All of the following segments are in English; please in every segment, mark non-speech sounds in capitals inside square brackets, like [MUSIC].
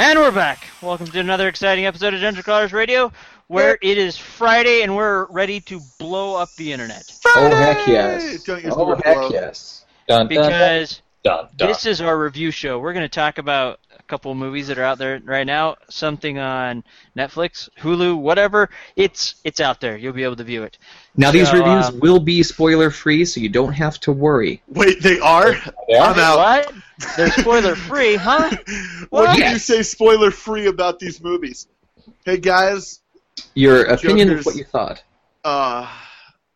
And we're back. Welcome to another exciting episode of Dungeon Crawlers Radio, where it is Friday and we're ready to blow up the internet. Oh heck yes! Don't use Oh heck blow. yes! Dun, dun, dun, Because dun, dun. this is our review show. We're going to talk about a couple movies that are out there right now, something on Netflix, Hulu, whatever. It's it's out there. You'll be able to view it. now these so, reviews um, will be spoiler free, so you don't have to worry. Wait, they are? I'm out. What? They're spoiler free, [LAUGHS] huh? What What? did you say spoiler free about these movies? Hey guys, Your opinion Jokers. of what you thought. uh,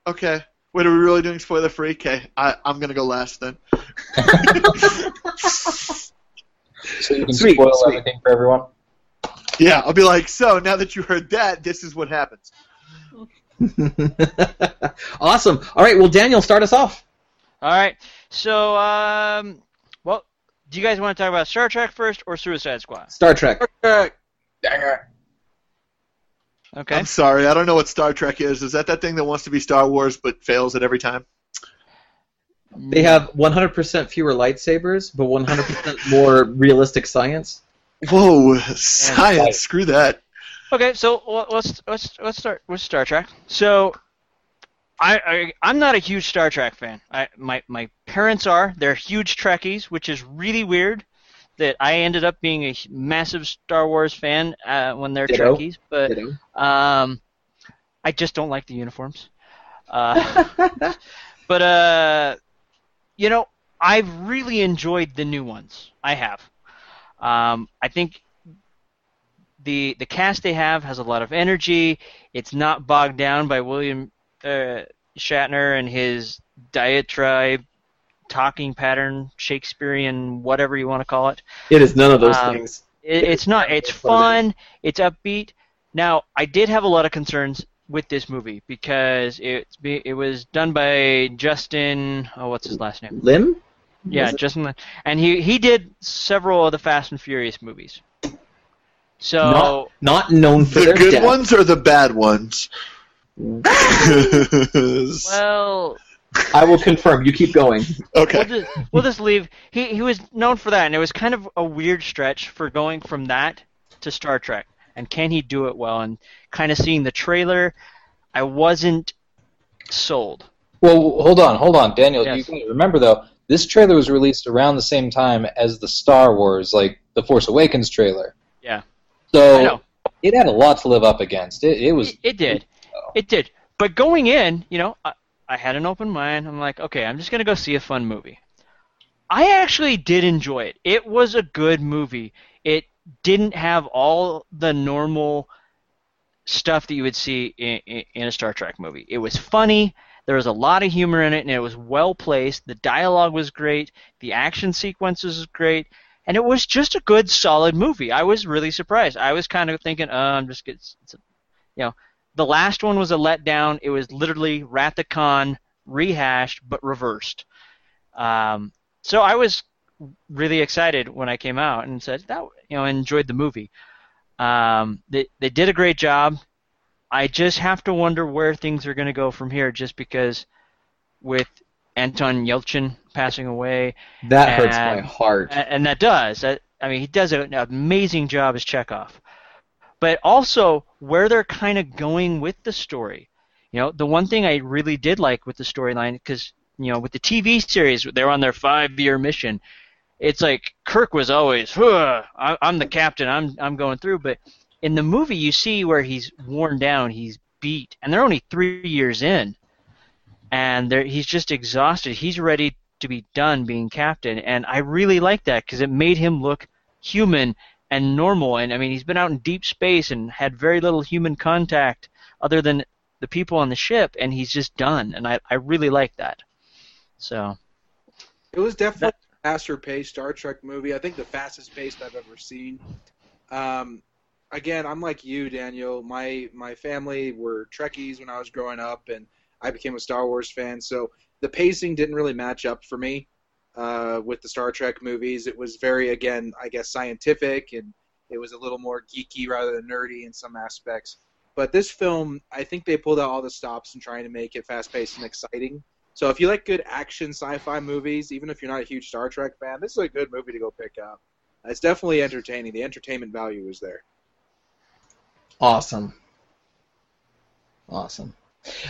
okay. Wait, are we really doing spoiler free? Okay, I, I'm gonna go last then. [LAUGHS] [LAUGHS] So you can Sweet, spoil sweet. everything for everyone. Yeah, I'll be like, so now that you heard that, this is what happens. [LAUGHS] awesome. All right. Well, Daniel, start us off. All right. So, um, well, do you guys want to talk about Star Trek first or Suicide Squad? Star Trek. Dang it. Okay. I'm sorry, I don't know what Star Trek is. Is that that thing that wants to be Star Wars but fails it every time? They have 100% fewer lightsabers, but 100% [LAUGHS] more realistic science. Whoa, science! Right. Screw that. Okay, so let's let's let's start with Star Trek. So, I, I I'm not a huge Star Trek fan. I my my parents are. They're huge Trekkies, which is really weird. That I ended up being a massive Star Wars fan uh, when they're Ditto. Trekkies, but You know? um, I just don't like the uniforms. Uh, [LAUGHS] but uh, you know, I've really enjoyed the new ones. I have. Um, I think the the cast they have has a lot of energy. It's not bogged down by William uh, Shatner and his diatribe, talking pattern, Shakespearean, whatever you want to call it. It is none of those Um, things. It, it's not. It's That's what it fun. It's upbeat. Now, I did have a lot of concerns with this movie because it's be- it was done by Justin. Oh, what's his last name? Lim? Yeah, Was? Justin. Lin- And he he did several of the Fast and Furious movies. So Not, not known for The their good depth. ones or the bad ones? [LAUGHS] well, I will confirm. You keep going. okay. we'll just we'll just leave. He he was known for that, and it was kind of a weird stretch for going from that to Star Trek. And can he do it well? And kind of seeing the trailer, I wasn't sold. Well, hold on, hold on, Daniel. Yes. You can remember though, this trailer was released around the same time as the Star Wars, like the Force Awakens trailer. Yeah. So I know. it had a lot to live up against. It, it was It, it did. Oh. It did. But going in, you know, I, I had an open mind. I'm like, okay, I'm just gonna go see a fun movie. I actually did enjoy it. It was a good movie. It didn't have all the normal stuff that you would see in, in, a Star Trek movie. It was funny. There was a lot of humor in it, and it was well placed. The dialogue was great. The action sequences was great, and it was just a good, solid movie. I was really surprised. I was kind of thinking, oh, I'm just getting, it's a, you know, the last one was a letdown. It was literally Khan rehashed but reversed. Um, so I was really excited when I came out and said that you know enjoyed the movie. Um, they they did a great job. I just have to wonder where things are going to go from here, just because with Anton Yelchin passing away, That hurts my heart. and, and that does. That, I mean, he does an amazing job as Chekhov. But also where they're kind of going with the story. You know, the one thing I really did like with the storyline, because you know, with the TV series, they're on their five-year mission. It's like Kirk was always, "Huh, I- I'm the captain. I'm I'm going through. But in the movie, you see where he's worn down, he's beat, and they're only three years in, and they're, he's just exhausted. He's ready to be done being captain, and I really like that because it made him look human and normal. And I mean, he's been out in deep space and had very little human contact other than the people on the ship, and he's just done. And I I really like that. So It was definitely faster paced Star Trek movie. I think the fastest paced I've ever seen. Um, again, I'm like you, Daniel. My my family were Trekkies when I was growing up, and I became a Star Wars fan. So the pacing didn't really match up for me uh, with the Star Trek movies. It was very, again, I guess, scientific, and it was a little more geeky rather than nerdy in some aspects. But this film, I think they pulled out all the stops in trying to make it fast paced and exciting. So if you like good action sci-fi movies, even if you're not a huge Star Trek fan, this is a good movie to go pick up. It's definitely entertaining. The entertainment value is there. Awesome. Awesome.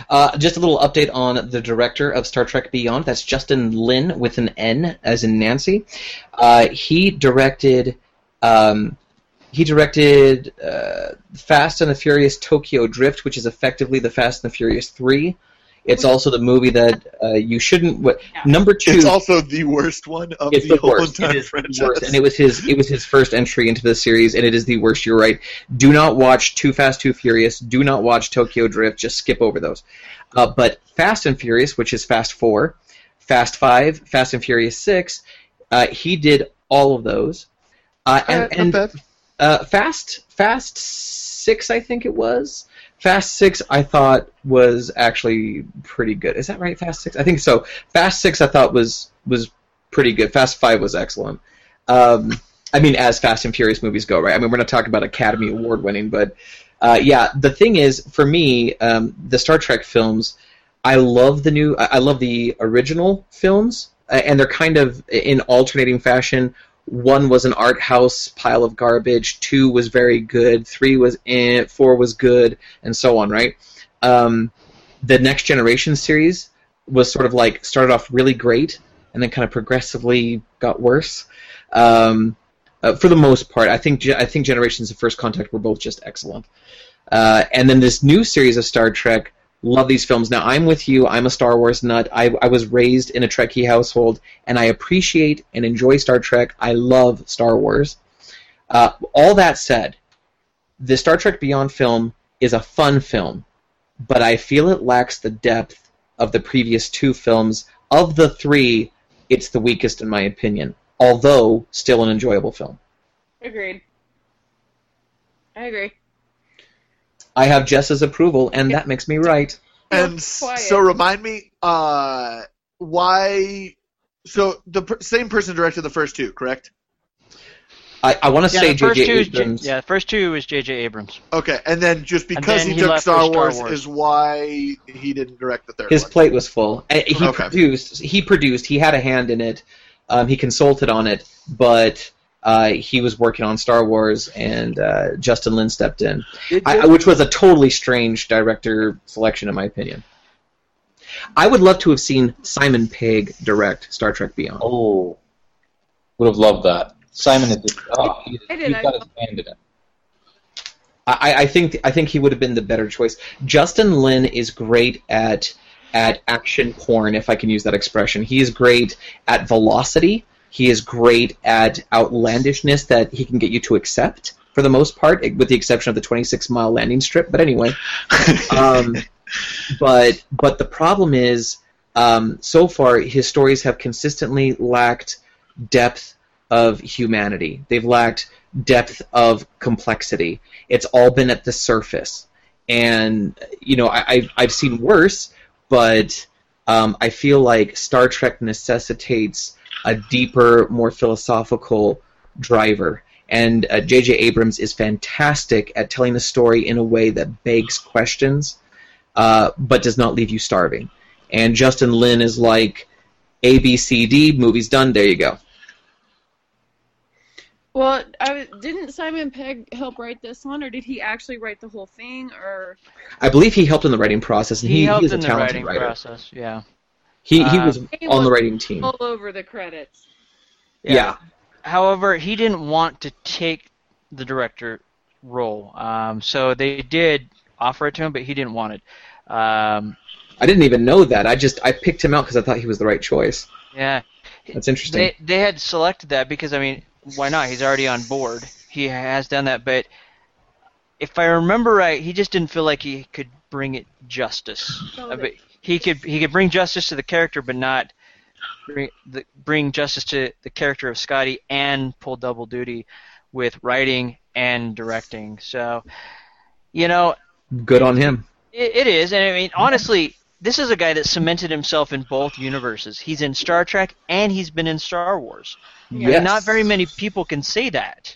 Uh, just a little update on the director of Star Trek Beyond. That's Justin Lin with an N, as in Nancy. Uh, he directed. Um, he directed uh, Fast and the Furious Tokyo Drift, which is effectively the Fast and the Furious Three. It's also the movie that uh, you shouldn't. What, number two. It's also the worst one of It's the, the whole worst. entire It is the franchise. worst, and it was his. It was his first entry into the series, and it is the worst. You're right. Do not watch Too Fast, Too Furious. Do not watch Tokyo Drift. Just skip over those. Uh, but Fast and Furious, which is Fast Four, Fast Five, Fast and Furious Six, uh, he did all of those. Uh, and Uh, not and bad. uh, Fast Fast Six, I think it was. Fast Six, I thought was actually pretty good. Is that right? Fast Six, I think so. Fast Six, I thought was was pretty good. Fast Five was excellent. Um, I mean, as Fast and Furious movies go, right? I mean, we're not talking about Academy Award winning, but uh, yeah, the thing is, for me, um, the Star Trek films, I love the new, I love the original films, uh, and they're kind of in alternating fashion. One was an art house pile of garbage. Two was very good. Three was eh, Four was good, and so on. Right. Um, the Next Generation series was sort of like started off really great, and then kind of progressively got worse. Um, uh, for the most part, I think I think Generations of First Contact were both just excellent. Uh, and then this new series of Star Trek, love these films. Now I'm with you. I'm a Star Wars nut. I, I was raised in a Trekkie household, and I appreciate and enjoy Star Trek. I love Star Wars. Uh, all that said, the Star Trek Beyond film is a fun film, but I feel it lacks the depth of the previous two films. Of the three, it's the weakest in my opinion, although still an enjoyable film. Agreed. I agree. I have Jess's approval, and that makes me right. And so remind me, uh, why? So the per- same person directed the first two, correct? I, I want to yeah, say the J.J. two is J- yeah, the first two is J.J. Abrams. Okay, and then just because then he, he took left for Star, Star Wars, Wars. is why he didn't direct the third His one. plate was full. Uh, He Okay. produced. He produced. He had a hand in it. Um, he consulted on it, but uh, he was working on Star Wars, and uh, Justin Lin stepped in, I, which was a totally strange director selection, in my opinion. I would love to have seen Simon Pegg direct Star Trek Beyond. Oh, would have loved that. Simon is just, oh, he, I did, he's I got his hand in it. I, I think I think he would have been the better choice. Justin Lin is great at at action porn, if I can use that expression. He is great at velocity. He is great at outlandishness that he can get you to accept for the most part, with the exception of the 26 mile landing strip. But anyway, [LAUGHS] um, but but the problem is, um, so far his stories have consistently lacked depth of humanity. They've lacked depth of complexity. It's all been at the surface, and you know I, I've I've seen worse, but um, I feel like Star Trek necessitates a deeper, more philosophical driver. And uh, J.J. Abrams is fantastic at telling a story in a way that begs questions, uh, but does not leave you starving. And Justin Lin is like, A, B, C, D, movie's done, there you go. Well, I, didn't Simon Pegg help write this one, or did he actually write the whole thing? Or I believe he helped in the writing process, and He, he, helped he's a in the talented writing writer. process. Yeah. He he Uh, was He on the was writing team. all over the credits? Yeah. However, he didn't want to take the director role, um, so they did offer it to him, but he didn't want it. Um, I didn't even know that. I just I picked him out because I thought he was the right choice. yeah, That's interesting. they they had selected that because I mean, why not? He's already on board. He has done that, but if I remember right, he just didn't feel like he could bring it justice. So Uh, but he could he could bring justice to the character, but not bring the, bring justice to the character of Scotty and pull double duty with writing and directing. So, you know, Good on him. it, it is, and I mean, honestly, this is a guy that cemented himself in both universes. He's in Star Trek and he's been in Star Wars. Yes. And not very many people can say that.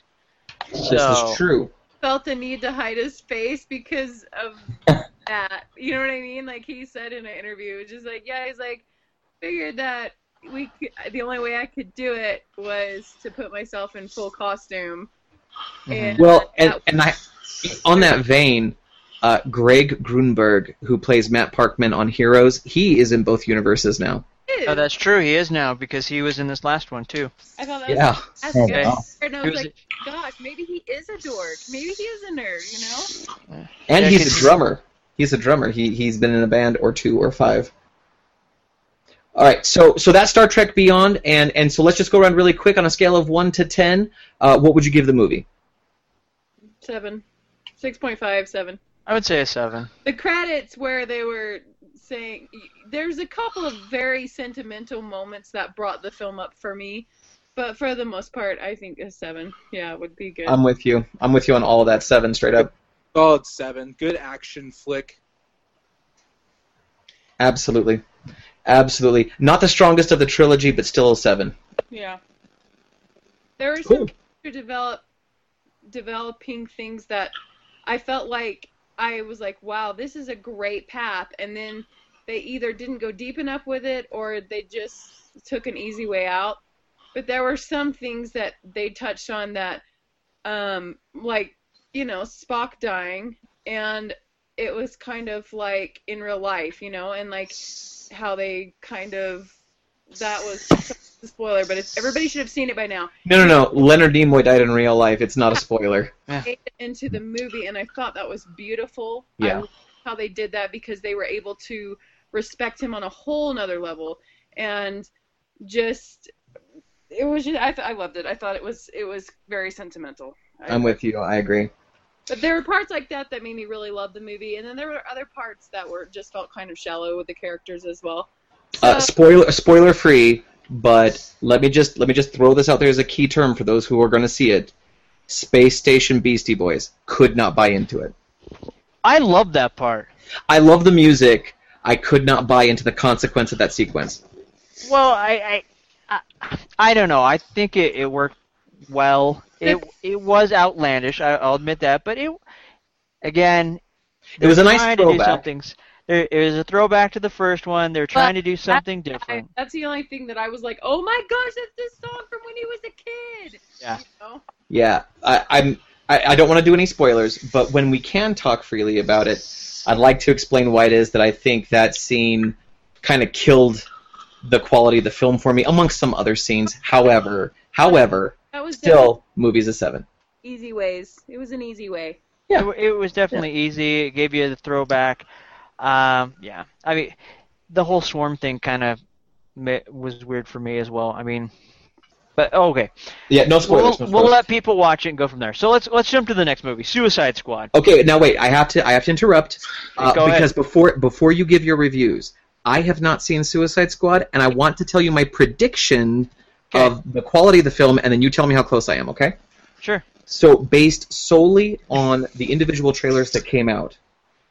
This is true. Felt the need to hide his face because of [LAUGHS] that. You know what I mean? Like he said in an interview, just like, yeah, he's like, figured that we could, the only way I could do it was to put myself in full costume. And Well, and that- and I on that vein, uh, Greg Grunberg, who plays Matt Parkman on Heroes, he is in both universes now. Oh, that's true. He is now because he was in this last one too. I thought that Yeah. was that's Oh, good. wow. And I was was- like, gosh, maybe he is a dork. Maybe he is a nerd, you know? And Yeah, he's 'cause- a drummer. He's a drummer. He he's been in a band or two or five. All right, so so that's Star Trek Beyond, and and so let's just go around really quick on a scale of one to ten. Uh, what would you give the movie? Seven. 6.5, 7. I would say a seven. The credits where they were saying there's a couple of very sentimental moments that brought the film up for me, but for the most part, I think a seven, yeah, would be good. I'm with you. I'm with you on all of that. Seven straight up. Solid seven. Good action flick. Absolutely, absolutely. Not the strongest of the trilogy, but still a seven. yeah. There were Cool. some character develop developing things that I felt like I was like, wow, this is a great path, and then they either didn't go deep enough with it or they just took an easy way out. But there were some things that they touched on that, um, like you know, Spock dying, and it was kind of like in real life, you know, and like how they kind of that was a spoiler, but it's, everybody should have seen it by now. No, no, no. Leonard Nimoy died in real life. It's not a spoiler. Made it into the movie, and I thought that was beautiful. I Yeah. loved how they did that because they were able to respect him on a whole nother level, and just it was just I, th- I loved it. I thought it was it was very sentimental. I- I'm with you. I agree. But there were parts like that that made me really love the movie, and then there were other parts that were just felt kind of shallow with the characters as well. Uh, spoiler spoiler free, but let me just let me just throw this out there as a key term for those who are going to see it. Space Station Beastie Boys could not buy into it. I love that part. I love the music. I could not buy into the consequence of that sequence. Well, I I, I, I don't know. I think it, it worked well. It it was outlandish. I, I'll admit that, but it again. It was a nice trying to throwback. it was a throwback to the first one. They're trying to do something I, different. that's the only thing that I was like, oh my gosh, that's this song from when he was a kid. Yeah. You know? Yeah, I, I'm. I, I don't want to do any spoilers, but when we can talk freely about it, I'd like to explain why it is that I think that scene kind of killed the quality of the film for me, amongst some other scenes. However, however, That was still, movie's a seven. easy ways. It was an easy way. It, it was definitely easy. It gave you the throwback. Um, yeah, I mean, the whole swarm thing kind of was weird for me as well. I mean, but oh, okay. Yeah, no spoilers. We'll, no we'll let people watch it and go from there. So let's let's jump to the next movie, Suicide Squad. Okay, now wait. I have to. I have to interrupt uh, Go ahead. because before before you give your reviews, I have not seen Suicide Squad, and I want to tell you my prediction of the quality of the film, and then you tell me how close I am. Okay? Sure. So based solely on the individual trailers that came out,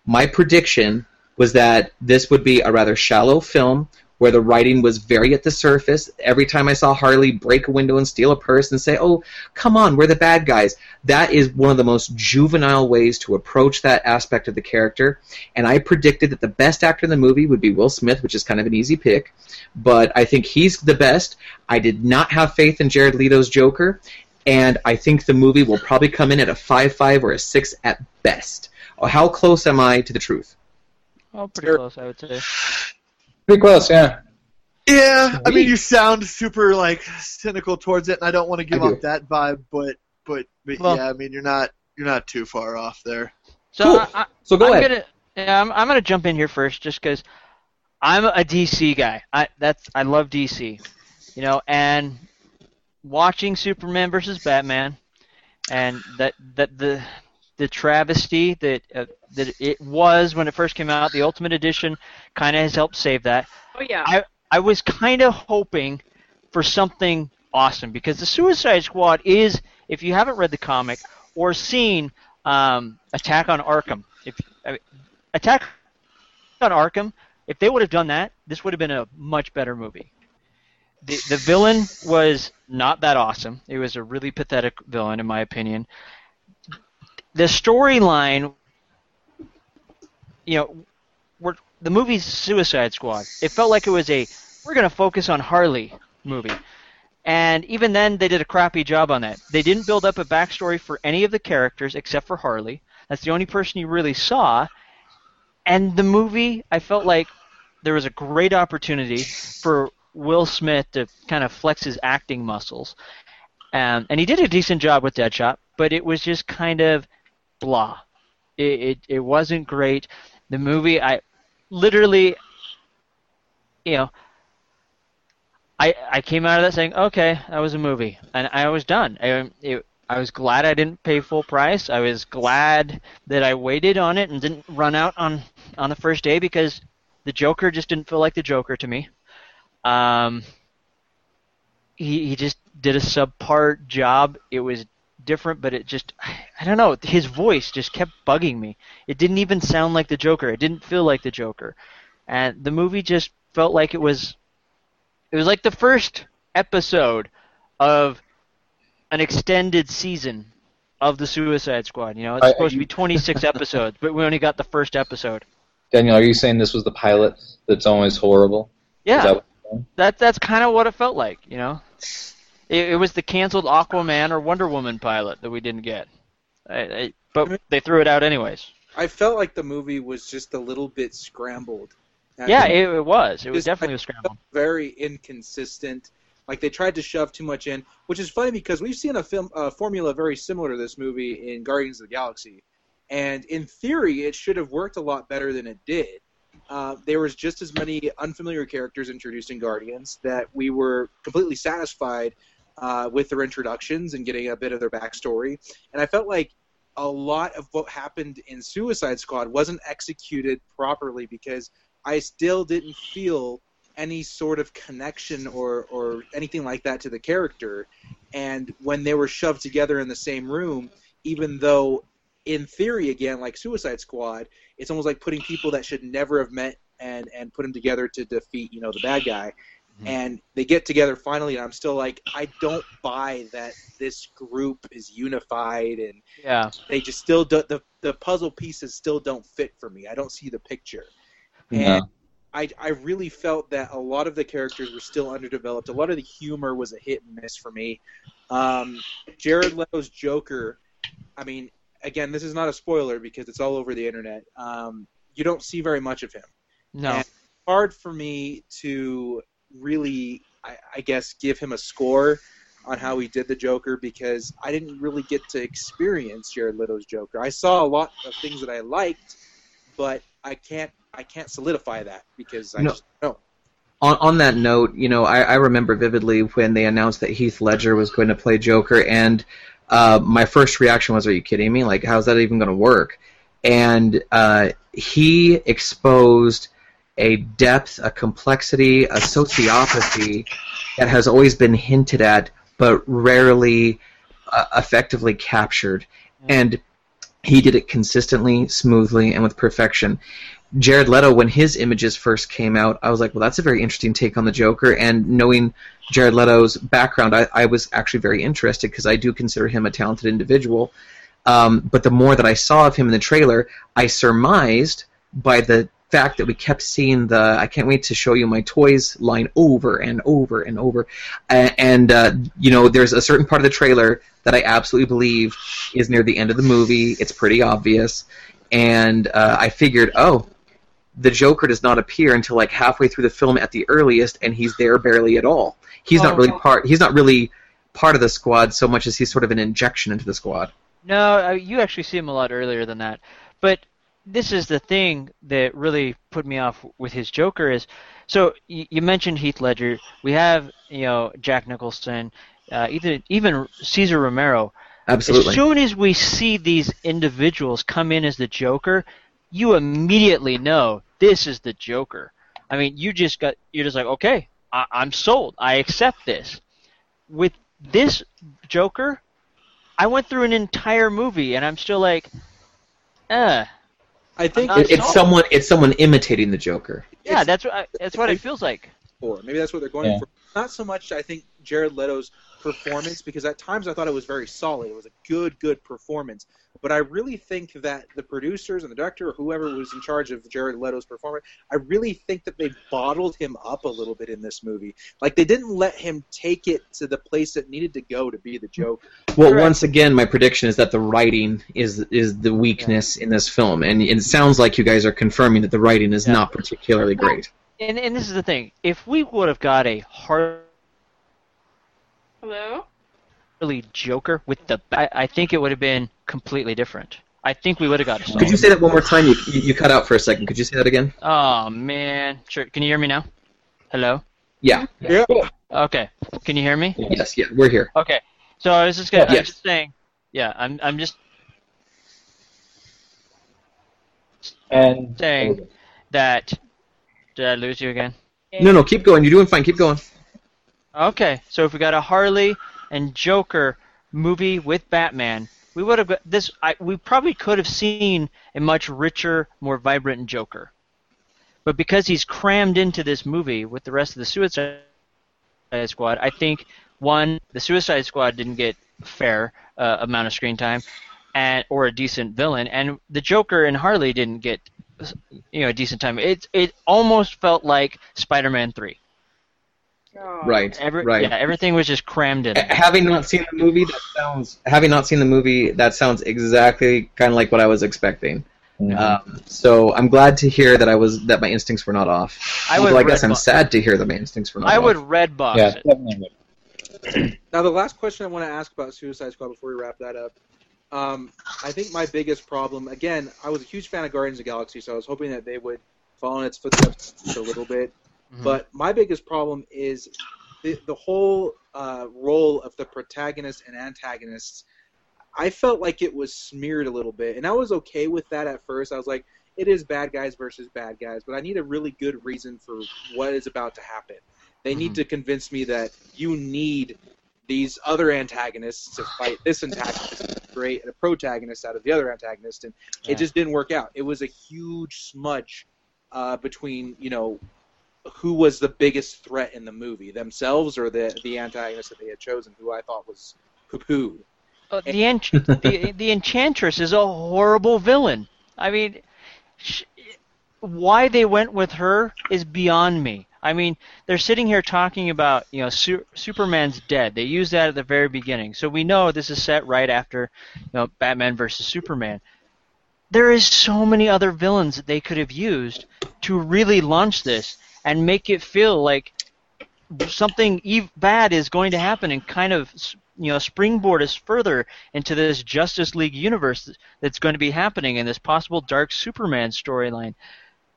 my prediction was that this would be a rather shallow film where the writing was very at the surface. Every time I saw Harley break a window and steal a purse and say, "Oh, come on, we're the bad guys," that is one of the most juvenile ways to approach that aspect of the character. And I predicted that the best actor in the movie would be Will Smith, which is kind of an easy pick, but I think he's the best. I did not have faith in Jared Leto's Joker. and I think the movie will probably come in at a five five or a six at best. How close am I to the truth? Oh, pretty close, I would say. Pretty close, yeah. Yeah, I mean, you sound super like cynical towards it, and I don't want to give I do. off that vibe, but but but Well- yeah, I mean, you're not you're not too far off there. So Cool. I, I, So go I'm ahead. gonna yeah, I'm, I'm gonna jump in here first just because I'm a DC guy. I that's I love DC, you know, and watching Superman versus Batman, and that that the the travesty that uh, that it was when it first came out, the Ultimate Edition kind of has helped save that. Oh yeah. I I was kind of hoping for something awesome because the Suicide Squad is, if you haven't read the comic or seen um, Attack on Arkham, if I mean, Attack on Arkham, if they would have done that, this would have been a much better movie. The the villain was not that awesome. It was a really pathetic villain, in my opinion. The storyline, you know, the movie's Suicide Squad. It felt like it was a we're going to focus on Harley movie. And even then, they did a crappy job on that. They didn't build up a backstory for any of the characters except for Harley. That's the only person you really saw. And the movie, I felt like there was a great opportunity for Will Smith to kind of flex his acting muscles. Um, and he did a decent job with Deadshot, but it was just kind of blah. It, it, it wasn't great. The movie, I literally, you know, I I came out of that saying, okay, that was a movie, and I was done. I, it, I was glad I didn't pay full price. I was glad that I waited on it and didn't run out on on the first day because the Joker just didn't feel like the Joker to me. Um, he he just did a subpar job. It was different, but it just I don't know. His voice just kept bugging me. It didn't even sound like the Joker. It didn't feel like the Joker, and the movie just felt like it was. It was like the first episode of an extended season of the Suicide Squad. You know, it's supposed to be 26 [LAUGHS] episodes, but we only got the first episode. Daniel, are you saying this was the pilot that's always horrible? Yeah, that what you're saying? that that's kind of what it felt like. You know, it, it was the canceled Aquaman or Wonder Woman pilot that we didn't get, I, I, but they threw it out anyways. I felt like the movie was just a little bit scrambled. Yeah, it, it was. It was definitely a scramble. Very inconsistent. Like they tried to shove too much in, which is funny because we've seen a film a formula very similar to this movie in Guardians of the Galaxy, and in theory it should have worked a lot better than it did. Uh, there was just as many unfamiliar characters introduced in Guardians that we were completely satisfied uh, with their introductions and getting a bit of their backstory. And I felt like a lot of what happened in Suicide Squad wasn't executed properly because I still didn't feel any sort of connection or, or anything like that to the character. And when they were shoved together in the same room, even though in theory, again, like Suicide Squad, it's almost like putting people that should never have met and, and put them together to defeat, you know, the bad guy. And they get together finally, and I'm still like, I don't buy that this group is unified, and Yeah. they just still do, the the puzzle pieces still don't fit for me. I don't see the picture. No. And I, I really felt that a lot of the characters were still underdeveloped. A lot of the humor was a hit and miss for me. Um, Jared Leto's Joker, I mean, again, this is not a spoiler because it's all over the internet. Um, you don't see very much of him. No. And hard for me to really, I, I guess, give him a score on how he did the Joker because I didn't really get to experience Jared Leto's Joker. I saw a lot of things that I liked, but I can't I can't solidify that because I No. just don't. on on that note, you know, I, I remember vividly when they announced that Heath Ledger was going to play Joker, and uh, my first reaction was, "Are you kidding me? Like, how's that even going to work?" And uh, he exposed a depth, a complexity, a sociopathy that has always been hinted at, but rarely uh, effectively captured. And he did it consistently, smoothly, and with perfection. Jared Leto, when his images first came out, I was like, well, that's a very interesting take on the Joker. And knowing Jared Leto's background, I, I was actually very interested because I do consider him a talented individual. Um, but the more that I saw of him in the trailer, I surmised by the fact that we kept seeing the "I can't wait to show you my toys" line over and over and over, and, and uh, you know, there's a certain part of the trailer that I absolutely believe is near the end of the movie. It's pretty obvious, and uh, I figured, oh, the Joker does not appear until like halfway through the film at the earliest, and he's there barely at all. He's not really part. He's not really part of the squad so much as he's sort of an injection into the squad. No, uh, you actually see him a lot earlier than that. But this is the thing that really put me off with his Joker is, so you, you mentioned Heath Ledger. We have you know Jack Nicholson, uh, even even Cesar Romero. Absolutely. As soon as we see these individuals come in as the Joker, you immediately know this is the Joker. I mean, you just got you're just like, okay, I, I'm sold. I accept this. With this Joker, I went through an entire movie and I'm still like, eh. I think I'm It- it's sold. someone. It's someone imitating the Joker. Yeah, that's what I, that's what it feels like. for. Maybe that's what they're going Yeah. for. Not so much, I think, Jared Leto's performance, because at times I thought it was very solid. It was a good, good performance. But I really think that the producers and the director, or whoever was in charge of Jared Leto's performance, I really think that they bottled him up a little bit in this movie. Like they didn't let him take it to the place it needed to go to be the Joker. Well, once again, my prediction is that the writing is is the weakness in this film, and it sounds like you guys are confirming that the writing is not particularly great. And and this is the thing. If we would have got a Harley Hello? Joker with the, I, I think it would have been completely different. I think we would have got a. Could you say that one more time? You, you you cut out for a second. Could you say that again? Oh man, sure. Can you hear me now? Hello. Yeah. Yeah. Okay. Can you hear me? Yes. Yeah. We're here. Okay. So I was just gonna. I Yes. was just saying. Yeah. I'm. I'm just And saying that. Did I lose you again? No, no. Keep going. You're doing fine. Keep going. Okay, so if we got a Harley and Joker movie with Batman, we would have this. I, we probably could have seen a much richer, more vibrant Joker. But because he's crammed into this movie with the rest of the Suicide Squad, I think one, the Suicide Squad didn't get fair uh, amount of screen time, and or a decent villain, and the Joker and Harley didn't get you know a decent time. It it almost felt like Spider-Man three. Right. Every, right. Yeah, everything was just crammed in. Having not seen the movie, that sounds. Having not seen the movie, that sounds exactly kind of like what I was expecting. Um, so I'm glad to hear that I was that my instincts were not off. I would Although I guess I'm sad to hear that my instincts were not I off. would red box yeah, it. [CLEARS THROAT] Now, the last question I want to ask about Suicide Squad before we wrap that up. Um, I think my biggest problem, again, I was a huge fan of Guardians of the Galaxy, so I was hoping that they would follow in its footsteps a little bit. Mhm. But my biggest problem is the, the whole uh, role of the protagonist and antagonists. I felt like it was smeared a little bit, and I was okay with that at first. I was like, it is bad guys versus bad guys, but I need a really good reason for what is about to happen. They need Mhm. to convince me that you need these other antagonists to fight this antagonist and create a protagonist out of the other antagonist, and Yeah. it just didn't work out. It was a huge smudge uh, between you know who was the biggest threat in the movie, themselves or the the antagonist that they had chosen, who I thought was poo poo. Uh, the, ench- the the Enchantress is a horrible villain. I mean, sh- why they went with her is beyond me. I mean, they're sitting here talking about you know Su- Superman's dead. They use that at the very beginning, so we know this is set right after you know Batman versus Superman. There is so many other villains that they could have used to really launch this and make it feel like something ev- bad is going to happen and kind of you know springboard us further into this Justice League universe that's going to be happening in this possible Dark Superman storyline.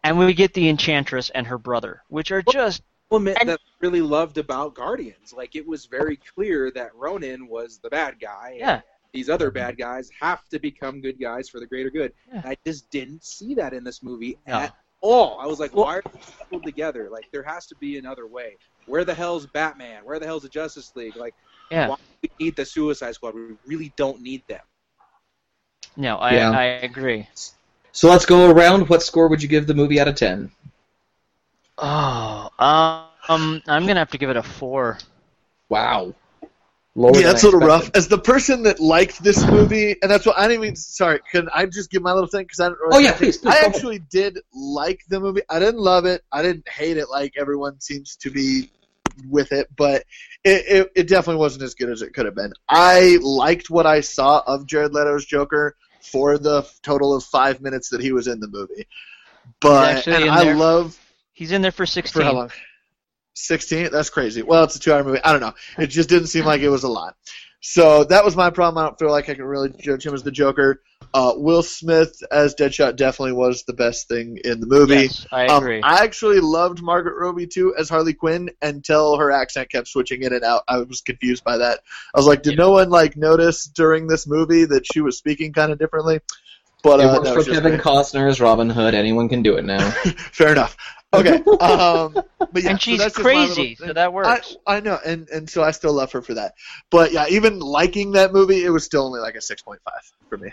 And we get the Enchantress and her brother, which are just element that I really loved about Guardians. Like it was very clear that Ronan was the bad guy. Yeah. These other bad guys have to become good guys for the greater good. Yeah. I just didn't see that in this movie No. at all. I was like, why are they coupled together? Like there has to be another way. Where the hell's Batman? Where the hell's the Justice League? Like yeah. why do we need the Suicide Squad? We really don't need them. No, I Yeah. I agree. So let's go around. What score would you give the movie out of ten? Oh, um, I'm gonna have to give it a four. Wow. Lower yeah, than that's a I little rough. As the person that liked this movie, and that's what I didn't even. Sorry, can I just give my little thing? Because I don't. Really Oh, yeah, please, please, I go ahead. actually did like the movie. I didn't love it. I didn't hate it like everyone seems to be with it, but it, it, it definitely wasn't as good as it could have been. I liked what I saw of Jared Leto's Joker for the total of five minutes that he was in the movie. But and I there. love He's in there for 16. for how long? 16? That's crazy. Well, it's a two hour movie. I don't know. It just didn't seem like it was a lot. So that was my problem. I don't feel like I can really judge him as the Joker. Uh, Will Smith as Deadshot definitely was the best thing in the movie. Yes, I Um, agree. I actually loved Margaret Robbie too as Harley Quinn until her accent kept switching in and out. I was confused by that. I was like, did no one like notice during this movie that she was speaking kind of differently? But it uh, works for Kevin me. Costner as Robin Hood. Anyone can do it now. [LAUGHS] Fair enough. Okay. [LAUGHS] Um, but yeah, and so she's that's just my little crazy, thing. so that works. I, I know, and and so I still love her for that. But yeah, even liking that movie, it was still only like a six point five for me.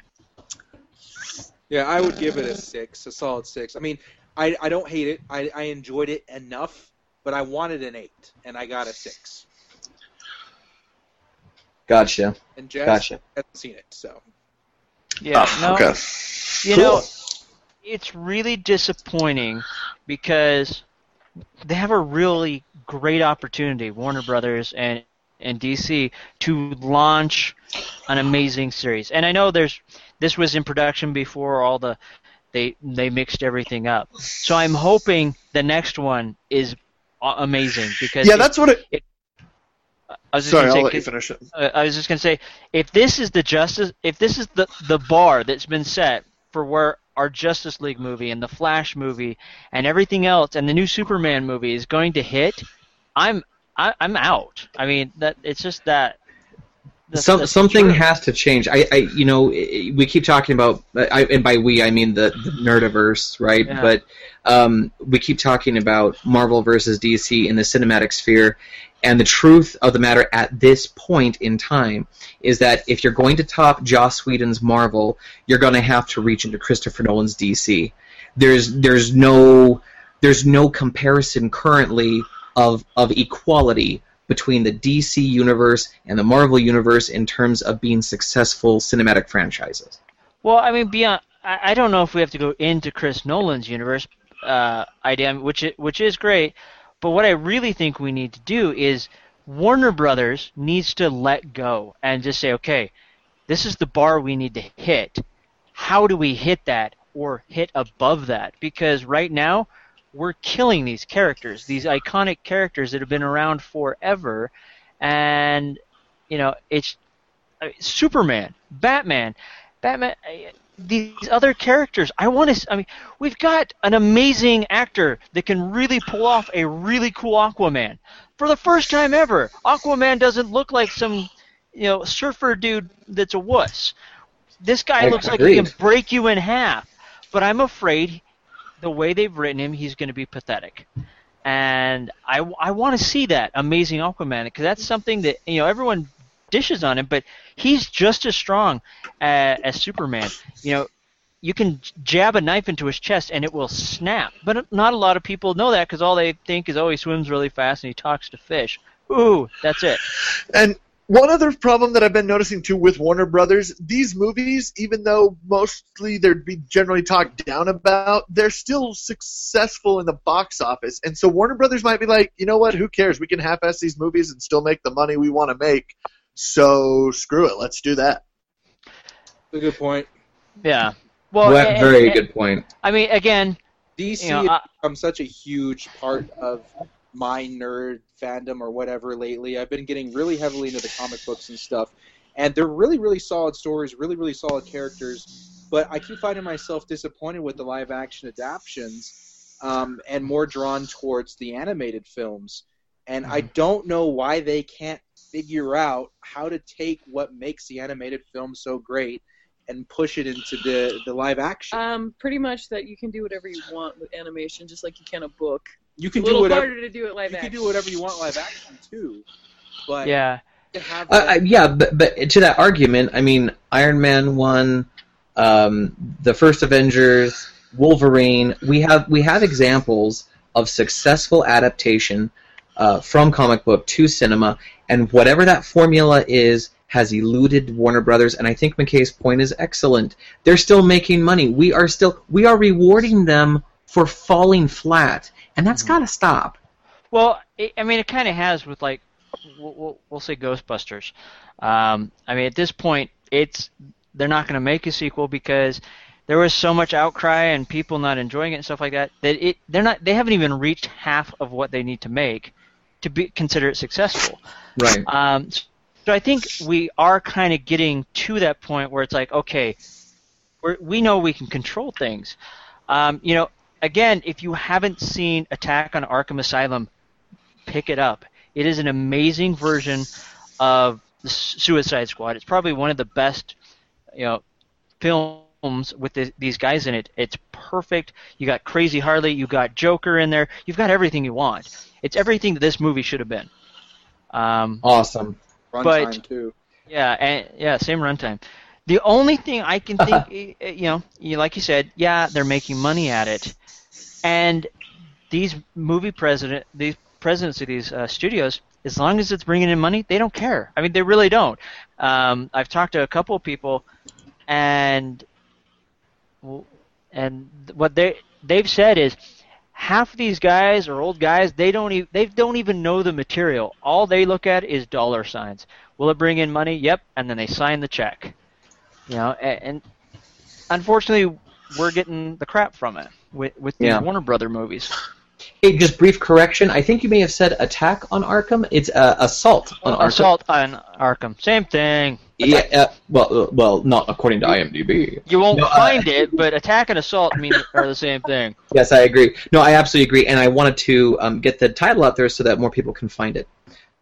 Yeah, I would give it a six, a solid six. I mean, I, I don't hate it. I, I enjoyed it enough, but I wanted an eight, and I got a six. Gotcha. And Jess Gotcha. hasn't seen it, so Yeah, Ah, no. okay. You Cool. know, it's really disappointing because they have a really great opportunity, Warner Brothers and and DC, to launch an amazing series. And I know there's this was in production before all the they they mixed everything up. So I'm hoping the next one is amazing because Yeah, it- that's what it. I was just Sorry, gonna I'll let you finish it. uh, I was just gonna say, if this is the justice, if this is the the bar that's been set for where our Justice League movie and the Flash movie and everything else and the new Superman movie is going to hit, I'm I, I'm out. I mean that it's just that. that's- Some, that's something true. has to change. I, I, you know, we keep talking about, I, and by we I mean the, the nerdiverse, right? Yeah. But um, we keep talking about Marvel versus DC in the cinematic sphere, and the truth of the matter at this point in time is that if you're going to top Joss Whedon's Marvel, you're going to have to reach into Christopher Nolan's DC. There's, there's no, there's no comparison currently of of equality between the DC universe and the Marvel universe in terms of being successful cinematic franchises. Well, I mean, beyond, I, don't know if we have to go into Chris Nolan's universe uh, idea, which which is great, but what I really think we need to do is Warner Brothers needs to let go and just say, okay, this is the bar we need to hit. How do we hit that or hit above that? Because right now we're killing these characters, these iconic characters that have been around forever, and you know, it's uh, Superman, Batman, Batman. These other characters, I want to. I mean, we've got an amazing actor that can really pull off a really cool Aquaman. For the first time ever, Aquaman doesn't look like some, you know, surfer dude that's a wuss. This guy I- looks like he can break you in half. But I'm afraid the way they've written him, he's going to be pathetic. And I, I want to see that amazing Aquaman because that's something that you know everyone dishes on him, but he's just as strong as, as Superman. You know, you can jab a knife into his chest and it will snap. But not a lot of people know that because all they think is, oh, he swims really fast and he talks to fish. Ooh, that's it. And one other problem that I've been noticing too with Warner Brothers, these movies, even though mostly they'd be generally talked down about, they're still successful in the box office. And so Warner Brothers might be like, you know what, who cares? We can half-ass these movies and still make the money we want to make. So screw it, let's do that. a good point. Yeah. Well, Well, and- very and- good point. I mean, again, DC You know, has I- become such a huge part of my nerd fandom or whatever lately. I've been getting really heavily into the comic books and stuff, and they're really, really solid stories, really, really solid characters. But I keep finding myself disappointed with the live action adaptations, um, and more drawn towards the animated films. And I don't know why they can't figure out how to take what makes the animated film so great and push it into the, the live action. Um, pretty much that you can do whatever you want with animation, just like you can a book. you can a little do whatever harder to do it live you action. can do whatever you want live action too, but yeah. to have Uh, that- uh, yeah, but, but to that argument, I mean, Iron Man one, um, the first Avengers, Wolverine. We have we have examples of successful adaptation uh, from comic book to cinema, and whatever that formula is has eluded Warner Brothers. And I think McKay's point is excellent. They're still making money. We are still we are rewarding them for falling flat, and that's got to stop. Well, it, I mean, it kind of has with like we'll, we'll, we'll say Ghostbusters. Um, I mean, at this point, it's they're not going to make a sequel because there was so much outcry and people not enjoying it and stuff like that that it they're not they haven't even reached half of what they need to make to be consider it successful. Right. Um, so I think we are kind of getting to that point where it's like, okay, we're, we know we can control things. Um, you know, again, if you haven't seen Attack on Arkham Asylum, pick it up. It is an amazing version of the Suicide Squad. It's probably one of the best, you know, films with the, these guys in it. It's perfect. You got Crazy Harley, you got Joker in there. You've got everything you want. It's everything that this movie should have been. Um, awesome. Runtime but too. yeah, and yeah, same runtime. The only thing I can think, [LAUGHS] you know, you, like you said, yeah, they're making money at it, and these movie president, these presidents of these uh, studios, as long as it's bringing in money, they don't care. I mean, they really don't. Um, I've talked to a couple of people, and and what they they've said is half of these guys are old guys. They don't even they don't even know the material. All they look at is dollar signs. Will it bring in money? Yep, and then they sign the check. You know, and, and unfortunately, we're getting the crap from it with with these Yeah. Warner Brother movies. Hey, just brief correction. I think you may have said attack on Arkham. It's uh, assault on Arkham. Assault on Arkham, same thing. Yeah. Uh, well, uh, well, not according to IMDb. You won't No, uh, find it, but attack and assault mean are the same thing. Yes, I agree. No, I absolutely agree, and I wanted to um, get the title out there so that more people can find it,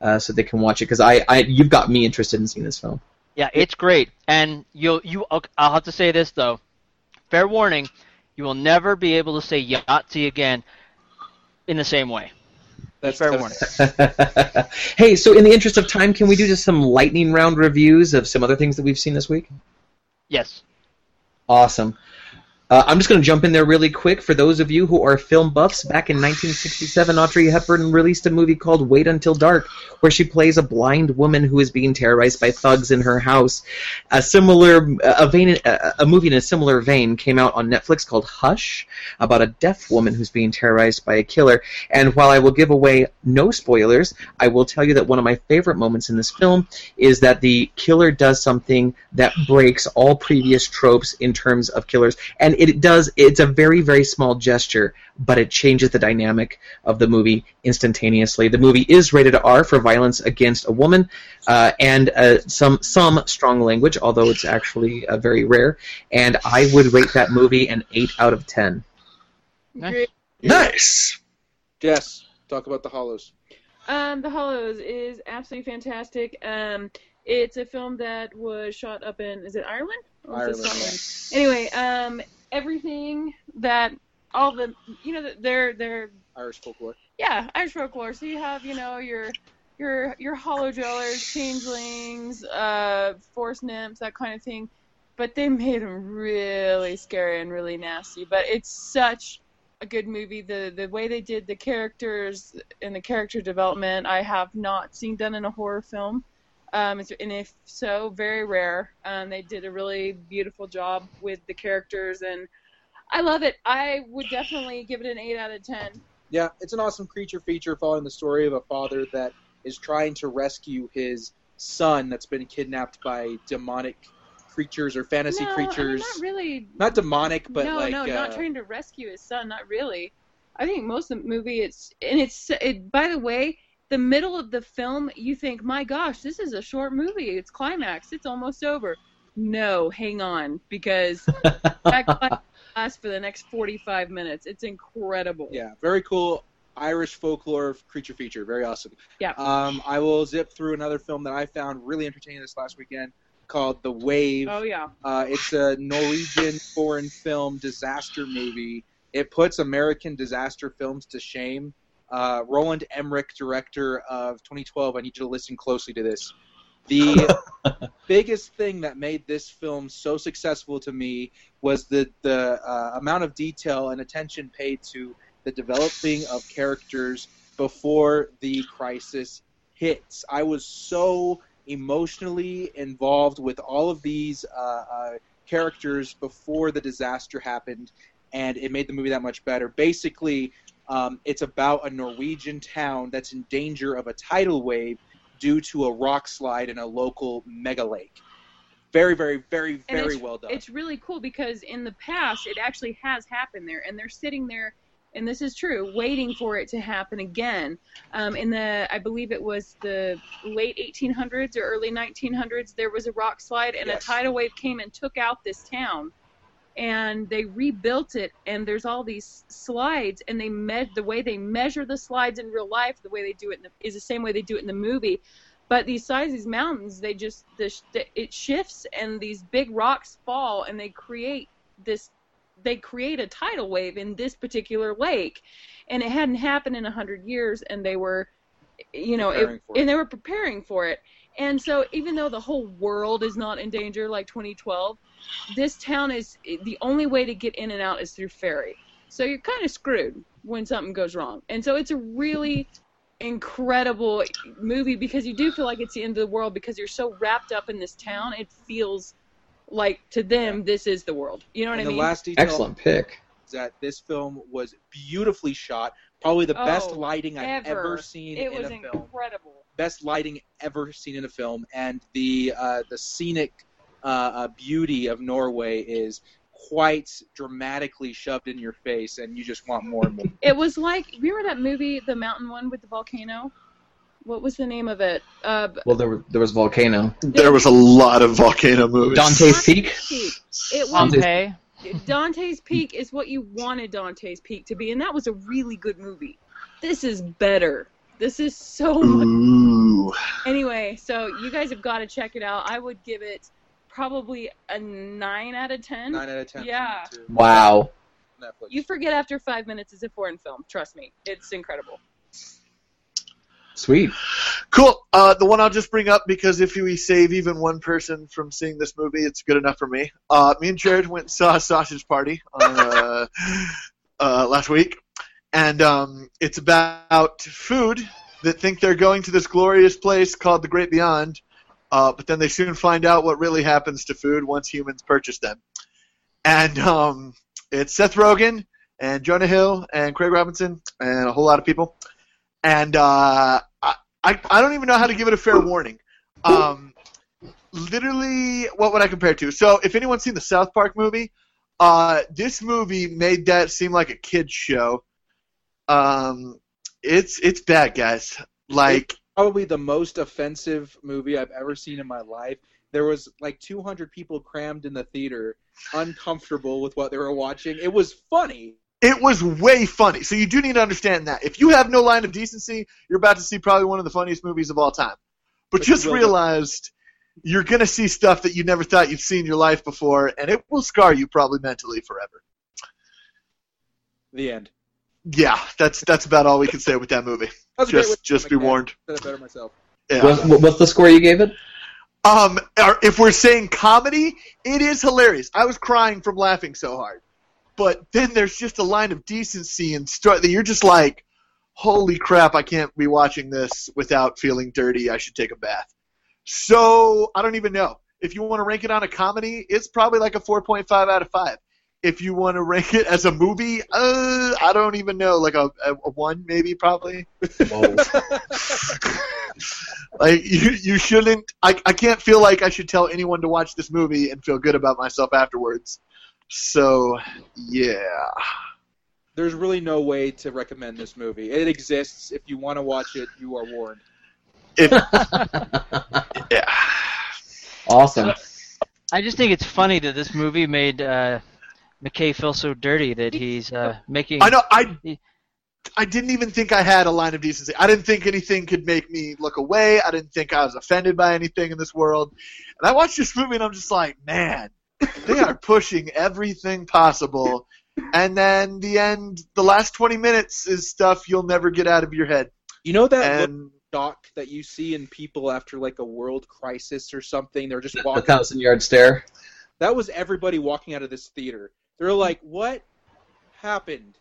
uh, so they can watch it. Because I, I, you've got me interested in seeing this film. Yeah, it's great, and you'll you. I'll have to say this though. Fair warning, you will never be able to say Yahtzee again in the same way. That's fair warning. [LAUGHS] hey, so in the interest of time, can we do just some lightning round reviews of some other things that we've seen this week? Yes. Awesome. Uh, I'm just going to jump in there really quick. For those of you who are film buffs, back in 1967, Audrey Hepburn released a movie called Wait Until Dark, where she plays a blind woman who is being terrorized by thugs in her house. A similar, a, vein, a, movie in a similar vein came out on Netflix called Hush, about a deaf woman who's being terrorized by a killer. And while I will give away no spoilers, I will tell you that one of my favorite moments in this film is that the killer does something that breaks all previous tropes in terms of killers, and it does. It's a very, very small gesture, but it changes the dynamic of the movie instantaneously. The movie is rated R for violence against a woman, uh, and uh, some some strong language, although it's actually uh, very rare. And I would rate that movie an eight out of ten. Great. Nice. Jess, talk about the Hollows. Um, The Hollows is absolutely fantastic. Um, it's a film that was shot up in is it Ireland? Or is it Ireland, Anyway, um, everything that all the you know they're they're Irish folklore. yeah Irish folklore. So you have you know your your your hollow dwellers, changelings, uh, forest nymphs, that kind of thing. But they made them really scary and really nasty. But it's such a good movie. The the way they did the characters and the character development, I have not seen done in a horror film. Um, and if so, very rare. Um, they did a really beautiful job with the characters, and I love it. I would definitely give it an eight out of ten. Yeah, it's an awesome creature feature following the story of a father that is trying to rescue his son that's been kidnapped by demonic creatures or fantasy no, I mean, creatures. not really. Not demonic, but no, like no, uh, not trying to rescue his son. Not really. I think most of the movie, it's and it's. It, by the way, the middle of the film, you think, my gosh, this is a short movie. It's climax. It's almost over. No, hang on, because [LAUGHS] that lasts for the next 45 minutes. It's incredible. Yeah, very cool Irish folklore creature feature. Very awesome. Yeah. Um, I will zip through another film that I found really entertaining this last weekend called The Wave. Oh yeah. Uh, it's a Norwegian foreign film disaster movie. It puts American disaster films to shame. Uh, Roland Emmerich, director of 2012, I need you to listen closely to this. The [LAUGHS] biggest thing that made this film so successful to me was the the uh, amount of detail and attention paid to the developing of characters before the crisis hits. I was so emotionally involved with all of these uh, uh, characters before the disaster happened, and it made the movie that much better. Basically, um, it's about a Norwegian town that's in danger of a tidal wave due to a rock slide in a local mega lake. Very, very, very, very well done. It's really cool because in the past it actually has happened there, and they're sitting there, and this is true, waiting for it to happen again. Um, in the, I believe it was the late 1800s or early 1900s, there was a rock slide, and Yes. a tidal wave came and took out this town. And they rebuilt it, and there's all these slides, and they me- the way they measure the slides in real life, the way they do it in the, is the same way they do it in the movie. But these sides, these mountains, they just the, the, it shifts, and these big rocks fall, and they create this. They create a tidal wave in this particular lake, and it hadn't happened in a hundred years, and they were, you know, it, it. and they were preparing for it. And so, even though the whole world is not in danger like 2012, this town is the only way to get in and out is through ferry. So you're kind of screwed when something goes wrong. And so it's a really incredible movie because you do feel like it's the end of the world because you're so wrapped up in this town. It feels like to them this is the world. You know what and I the mean? last detail Excellent pick. is that this film was beautifully shot. Probably the best Oh, lighting I've ever. ever seen it in was a film. incredible. best lighting ever seen in a film, and the uh, the scenic uh, uh, beauty of Norway is quite dramatically shoved in your face, and you just want more and more. It was like remember that movie, the mountain one with the volcano? What was the name of it? Uh, Well, there were, there was volcano. There was a lot of volcano movies. Dante's Peak. Peak. It was Pompeii. Dante's Peak is what you wanted Dante's Peak to be, and that was a really good movie. This is better. This is so much. Ooh. Anyway, so you guys have got to check it out. I would give it probably a nine out of ten. Nine out of ten. Yeah. Wow. Netflix. You forget after five minutes it's a foreign film. Trust me, it's incredible. Sweet. Cool. Uh, the one I'll just bring up because if we save even one person from seeing this movie, it's good enough for me. Uh, me and Jared went and saw Sausage Party on, uh, [LAUGHS] uh, last week, and um, it's about food that think they're going to this glorious place called the Great Beyond, uh, but then they soon find out what really happens to food once humans purchase them. And um, it's Seth Rogen and Jonah Hill and Craig Robinson and a whole lot of people. And uh, I, I don't even know how to give it a fair warning. Um, literally, what would I compare to? So, if anyone's seen the South Park movie, uh, this movie made that seem like a kids show. Um, it's it's bad, guys. Like Probably the most offensive movie I've ever seen in my life. There was like 200 people crammed in the theater, uncomfortable with what they were watching. It was funny. It was way funny. So you do need to understand that. If you have no line of decency, you're about to see probably one of the funniest movies of all time. But, But just realized you're gonna see stuff that you never thought you'd seen in your life before, and it will scar you probably mentally forever. The end. Yeah, that's that's about all we can say with that movie. That was a great way Just just be warned. Said it better myself. Yeah. What, what's the score you gave it? Um, if we're saying comedy, it is hilarious. I was crying from laughing so hard. But then there's just a line of decency and start that you're just like, holy crap, I can't be watching this without feeling dirty. I should take a bath. So I don't even know. If you want to rank it on a comedy, it's probably like a 4.5 out of 5. If you want to rank it as a movie, uh, I don't even know, like a, a, a 1 maybe, probably. [LAUGHS] like you, you shouldn't. I, I can't feel like I should tell anyone to watch this movie and feel good about myself afterwards. So yeah, There's really no way to recommend this movie. It exists. If you want to watch it, you are warned. if [LAUGHS] yeah, Awesome. I just think it's funny that this movie made uh, McKay feel so dirty that he's uh, making. I know. I I didn't even think I had a line of decency. I didn't think anything could make me look away. I didn't think I was offended by anything in this world. And I watched this movie and I'm just like, man, they are pushing everything possible. And then the end, the last 20 minutes is stuff you'll never get out of your head. You know that look And shock that you see in people after like a world crisis or something? They're just walking. A thousand yard stare. That was everybody walking out of this theater. They're like, "What happened?"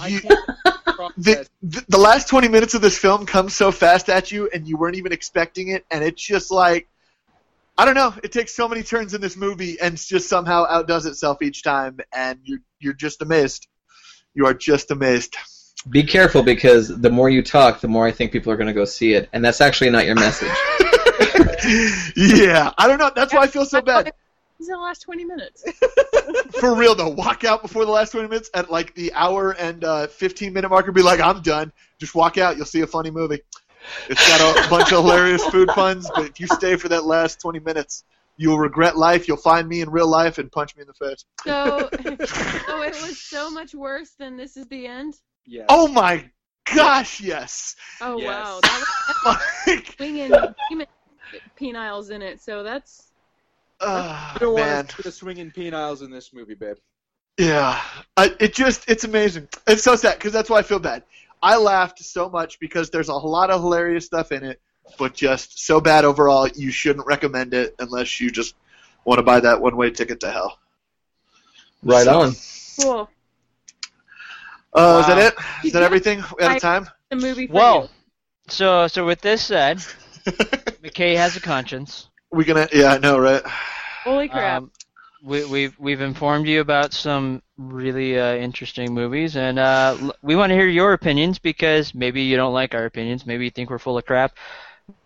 I you, can't. [LAUGHS] the, the the last 20 minutes of this film comes so fast at you and you weren't even expecting it and it's just like I don't know, it takes so many turns in this movie and just somehow outdoes itself each time and you're you're just amazed. You are just amazed. Be careful because the more you talk, the more I think people are going to go see it, and that's actually not your message. [LAUGHS] yeah, I don't know. That's why I feel so bad. It's in the last 20 minutes. [LAUGHS] For real though, walk out before the last 20 minutes at like the hour and uh, 15 minute marker. Be like, I'm done. Just walk out. You'll see a funny movie. It's got a [LAUGHS] bunch of hilarious food puns, but if you stay for that last 20 minutes, you'll regret life. You'll find me in real life and punch me in the face. So, [LAUGHS] so it was so much worse than This Is the End? Yeah. Oh my gosh, yes. Oh, Yes. wow. That was [LAUGHS] swinging demon peniles in it, so that's. ah, You don't man. want to the swinging peniles in this movie, babe. Yeah, I, it just it's amazing. It's so sad because that's why I feel bad. I laughed so much because there's a lot of hilarious stuff in it, but just so bad overall. You shouldn't recommend it unless you just want to buy that one way ticket to hell. right So- on. Cool. Uh, Is that it? Is that everything? We out of time? The movie for Well, so so with this said, [LAUGHS] McKay has a conscience. we gonna? Yeah, I know, right? Holy crap. Um, we, we've we've informed you about some really uh, interesting movies, and uh, l- we want to hear your opinions because maybe you don't like our opinions, maybe you think we're full of crap,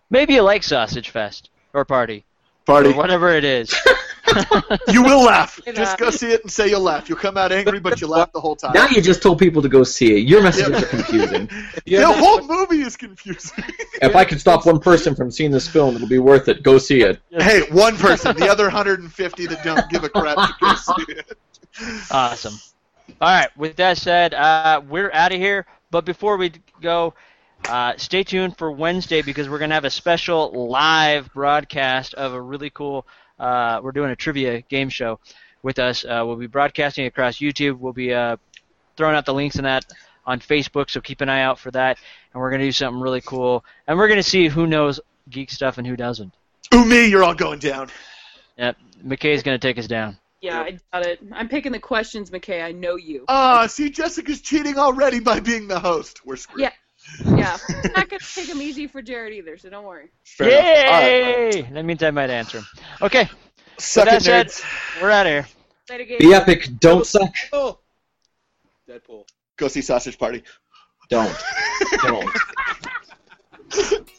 maybe you like Sausage Fest or Party Party. or whatever it is. [LAUGHS] You will laugh. Just go see it and say you'll laugh. You'll come out angry, but you laugh the whole time. Now you just told people to go see it. Your messages are confusing. [LAUGHS] the whole movie is confusing. if I can stop one person from seeing this film, it'll be worth it. Go see it. [LAUGHS] hey, one person. The other 150 that don't give a crap to go see it. Awesome. All right. With that said, uh, we're out of here. But before we go, uh, stay tuned for Wednesday because we're gonna have a special live broadcast of a really cool. Uh, we're doing a trivia game show with us. Uh, we'll be broadcasting across YouTube. We'll be uh, throwing out the links in that on Facebook, so keep an eye out for that. And we're gonna do something really cool. And we're gonna see who knows geek stuff and who doesn't. Ooh, me, you're all going down. Yep. McKay's gonna take us down. Yeah, I doubt it. I'm picking the questions, McKay. I know you. Ah, see, Jessica's cheating already by being the host. We're screwed. Yeah. Yeah. I'm not going to take them easy for Jared either, so don't worry. Fair enough. All right, Yay! That means I might answer him. Okay. Suck With it, that said, nerds. we're out of here. Later, Gabe. Be epic. Don't suck. Oh. Deadpool. Go see Sausage Party. Don't. Don't. [LAUGHS]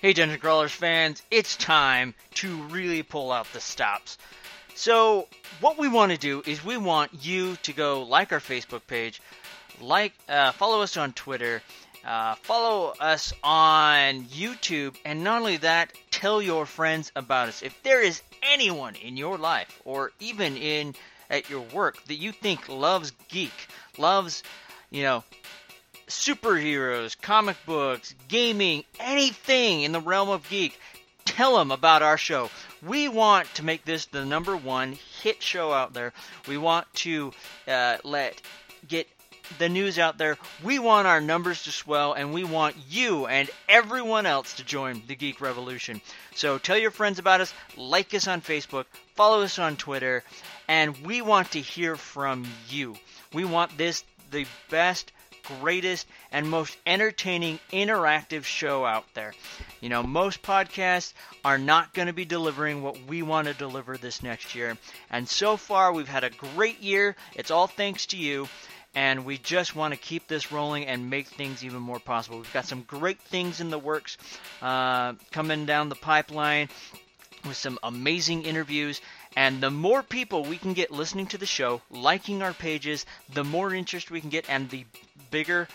Hey, Dungeon Crawlers fans, it's time to really pull out the stops. So, what we want to do is we want you to go like our Facebook page, like, uh, follow us on Twitter, uh, follow us on YouTube, and not only that, tell your friends about us. If there is anyone in your life, or even in at your work, that you think loves geek, loves, you know, superheroes, comic books, gaming, anything in the realm of geek, tell them about our show. We want to make this the number one hit show out there. We want to uh, let get the news out there. We want our numbers to swell, and we want you and everyone else to join the Geek Revolution. So tell your friends about us, like us on Facebook, follow us on Twitter, and we want to hear from you. We want this the best greatest and most entertaining interactive show out there. You know, most podcasts are not going to be delivering what we want to deliver this next year. And so far, we've had a great year. It's all thanks to you. And we just want to keep this rolling and make things even more possible. We've got some great things in the works uh, coming down the pipeline with some amazing interviews. And the more people we can get listening to the show, liking our pages, the more interest we can get, and the bigger,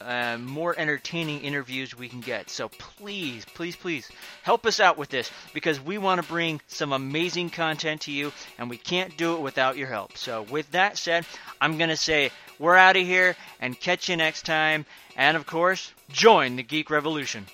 uh, more entertaining interviews we can get. So please, please, please help us out with this because we want to bring some amazing content to you, and we can't do it without your help. So, with that said, I'm going to say we're out of here and catch you next time. And of course, join the Geek Revolution.